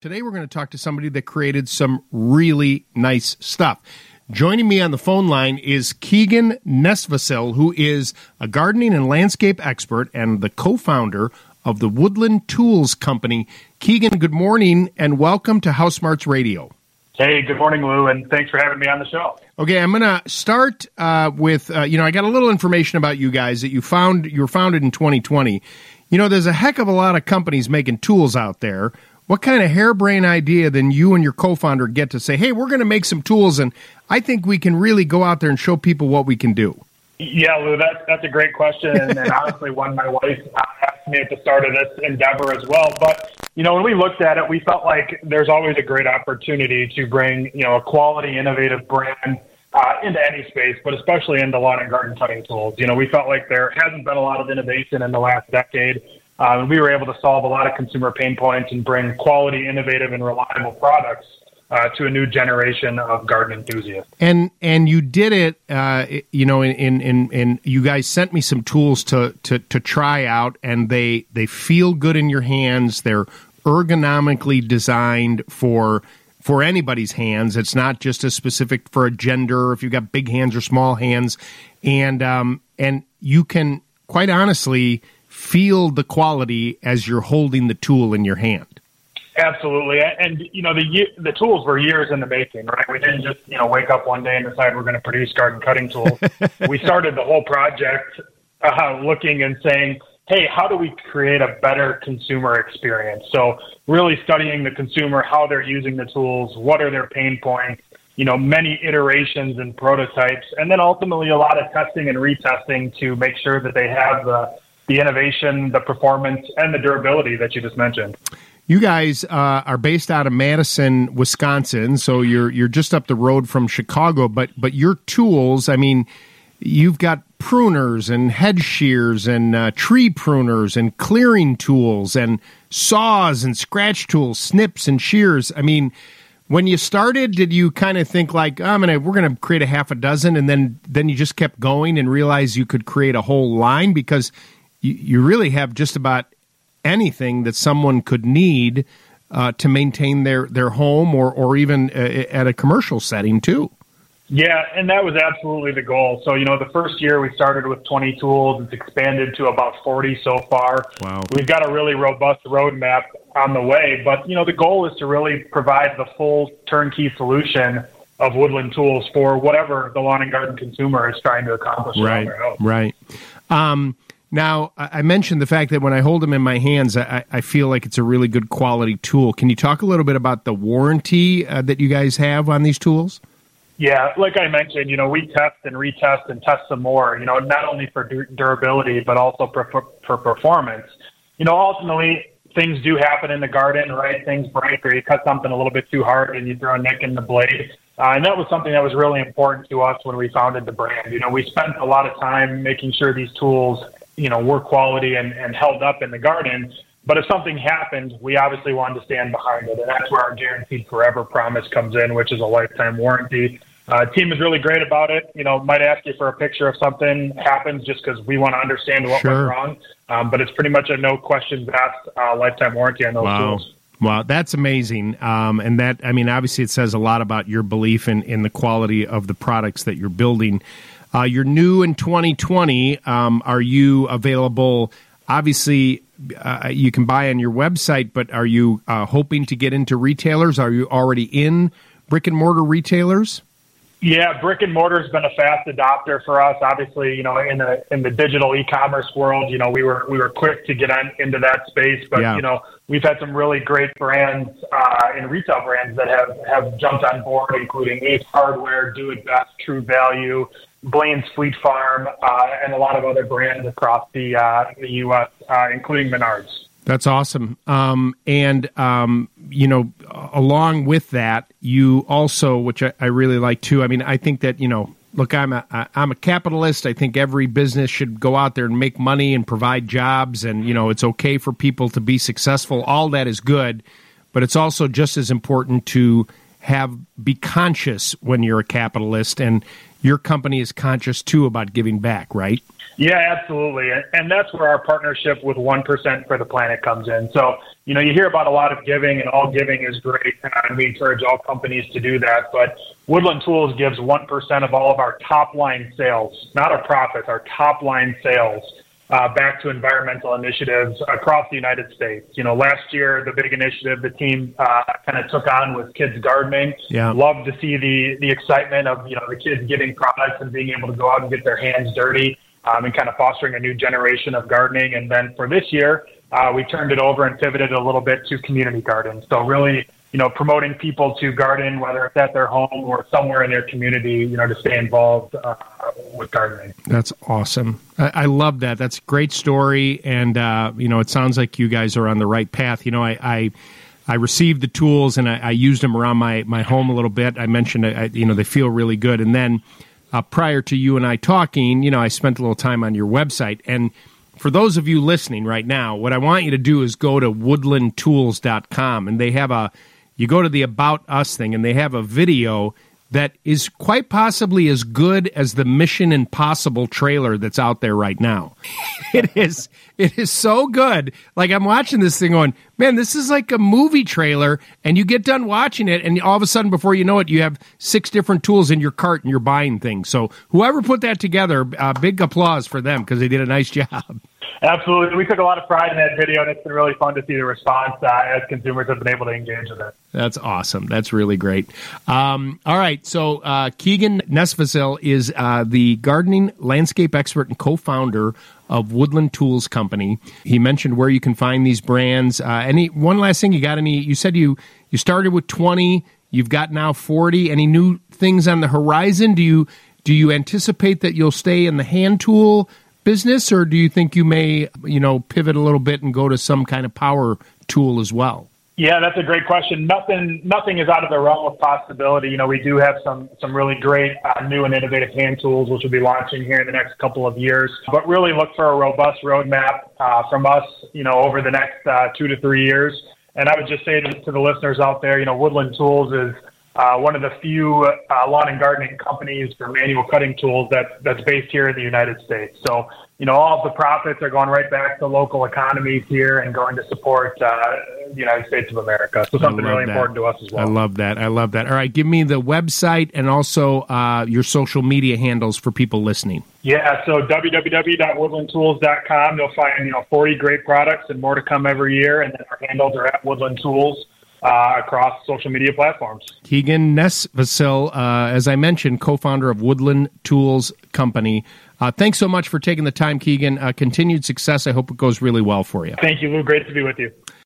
Today, we're going to talk to somebody that created some really nice stuff. Joining me on the phone line is Keegan Nesvacil, who is a gardening and landscape expert and the co founder of the Woodland Tools Company. Keegan, good morning and welcome to House Smarts Radio. Hey, good morning, Lou, and thanks for having me on the show. Okay, I'm going to start uh, with uh, you know I got a little information about you guys that you found you were founded in 2020. You know, there's a heck of a lot of companies making tools out there what kind of harebrained idea then you and your co-founder get to say, "Hey, we're going to make some tools, and I think we can really go out there and show people what we can do"? Yeah, Lou, that's that's a great question, and, honestly, one my wife asked me at the start of this endeavor as well. But you know, when we looked at it, we felt like there's always a great opportunity to bring you know a quality, innovative brand uh, into any space, but especially into lawn and garden cutting tools. You know, we felt like there hasn't been a lot of innovation in the last decade. Um, we were able to solve a lot of consumer pain points and bring quality, innovative, and reliable products uh, to a new generation of garden enthusiasts. And and you did it, uh, you know, in, in, in, in, you guys sent me some tools to, to, to try out, and they they feel good in your hands. They're ergonomically designed for for anybody's hands. It's not just a specific for a gender, if you've got big hands or small hands, and um, and you can quite honestly feel the quality as you're holding the tool in your hand. Absolutely, and you know the the tools were years in the making, right? We didn't just you know wake up one day and decide we're going to produce garden cutting tools. we started the whole project uh, looking and saying, "Hey, how do we create a better consumer experience?" So really studying the consumer, how they're using the tools, what are their pain points, you know, many iterations and prototypes, and then ultimately a lot of testing and retesting to make sure that they have the the innovation, the performance, and the durability that you just mentioned. You guys uh, are based out of Madison, Wisconsin, so you're you're just up the road from Chicago. But but your tools, I mean, you've got pruners and hedge shears and uh, tree pruners and clearing tools and saws and scratch tools, snips and shears. I mean, when you started, did you kind of think like, oh, I'm gonna we're gonna create a half a dozen, and then then you just kept going and realized you could create a whole line because you, you really have just about anything that someone could need uh, to maintain their, their home or, or even uh, at a commercial setting too. Yeah, and that was absolutely the goal. So, you know, the first year we started with 20 tools. It's expanded to about 40 so far. Wow. We've got a really robust roadmap on the way. But, you know, the goal is to really provide the full turnkey solution of woodland tools for whatever the lawn and garden consumer is trying to accomplish. Right, right. Um, now, I mentioned the fact that when I hold them in my hands, I, I, feel like it's a really good quality tool. Can you talk a little bit about the warranty uh, that you guys have on these tools? Yeah, like I mentioned, you know, we test and retest and test some more, you know, not only for durability, but also for, for performance. You know, ultimately, things do happen in the garden, right? Things break or you cut something a little bit too hard and you throw a nick in the blade. Uh, and that was something that was really important to us when we founded the brand. You know, we spent a lot of time making sure these tools you know, were quality and, and held up in the garden. But if something happened, we obviously wanted to stand behind it. And that's where our guaranteed forever promise comes in, which is a lifetime warranty. Uh, team is really great about it. You know, might ask you for a picture if something happens just because we want to understand what sure. went wrong. Um, but it's pretty much a no questions asked uh, lifetime warranty on those wow. tools. Wow, that's amazing. Um, and that, I mean, obviously it says a lot about your belief in, in the quality of the products that you're building. Uh, you're new in 2020. Um, are you available? Obviously, uh, you can buy on your website, but are you uh, hoping to get into retailers? Are you already in brick and mortar retailers? Yeah, brick and mortar has been a fast adopter for us. Obviously, you know, in the in the digital e-commerce world, you know, we were we were quick to get on, into that space. But yeah. you know, we've had some really great brands uh, and retail brands that have have jumped on board, including Ace Hardware, Do It Best, True Value, Blaine's Fleet Farm, uh, and a lot of other brands across the uh, the U.S., uh, including Menards. That's awesome. Um, and um, you know, along with that, you also, which I, I, really like too. I mean, I think that you know, look, I'm a I'm a capitalist. I think every business should go out there and make money and provide jobs, and you know, it's okay for people to be successful. All that is good, but it's also just as important to have be conscious when you're a capitalist, and your company is conscious too about giving back, right? Yeah, absolutely. And that's where our partnership with 1% for the Planet comes in. So, you know, you hear about a lot of giving, and all giving is great. And we encourage all companies to do that. But Woodland Tools gives 1% of all of our top line sales, not our profits, our top line sales. Uh, back to environmental initiatives across the United States. You know, last year the big initiative the team uh, kind of took on was kids gardening. Yeah. Love to see the the excitement of you know the kids getting products and being able to go out and get their hands dirty um, and kind of fostering a new generation of gardening. And then for this year, uh, we turned it over and pivoted a little bit to community gardens. So really, you know, promoting people to garden, whether it's at their home or somewhere in their community, you know, to stay involved uh, with gardening. That's awesome. I, I, love that. That's a great story. And, uh, you know, it sounds like you guys are on the right path. You know, I, I I received the tools and I, I, used them around my, my home a little bit. I mentioned, I, you know, they feel really good. And then uh, prior to you and I talking, you know, I spent a little time on your website. And for those of you listening right now, what I want you to do is go to woodlandtools.com and they have a, you go to the About Us thing and they have a video that is quite possibly as good as the Mission Impossible trailer that's out there right now. it is it is so good. Like I'm watching this thing going, man, this is like a movie trailer and you get done watching it and all of a sudden before you know it you have six different tools in your cart and you're buying things. So whoever put that together, uh, big applause for them because they did a nice job. Absolutely. We took a lot of pride in that video, and it's been really fun to see the response uh, as consumers have been able to engage with it. That's awesome. That's really great. Um, all right. So, uh, Keegan Nesvacil is uh, the gardening landscape expert and co founder of Woodland Tools Company. He mentioned where you can find these brands. Uh, any one last thing? You got any? You said you you started with twenty. You've got now forty. Any new things on the horizon? Do you do you anticipate that you'll stay in the hand tool business, or do you think you may, you know, pivot a little bit and go to some kind of power tool as well? Yeah, that's a great question. Nothing, nothing is out of the realm of possibility. You know, we do have some some really great uh, new and innovative hand tools, which we'll be launching here in the next couple of years. But really, look for a robust roadmap uh, from us. You know, over the next uh, two to three years. And I would just say to, to the listeners out there, you know, Woodland Tools is uh, one of the few uh, lawn and gardening companies for manual cutting tools that, that's based here in the United States. So, you know, all of the profits are going right back to local economies here and going to support uh, the United States of America. So something really that. important to us as well. I love that. I love that. All right, give me the website and also uh, your social media handles for people listening. Yeah, so www.woodlandtools.com. You'll find, you know, 40 great products and more to come every year. And then our handles are at Woodland Tools uh, across social media platforms. Keegan Nesvacil, uh, as I mentioned, co-founder of Woodland Tools Company. Uh, thanks so much for taking the time, Keegan. Uh, continued success. I hope it goes really well for you. Thank you, Lou. Great to be with you.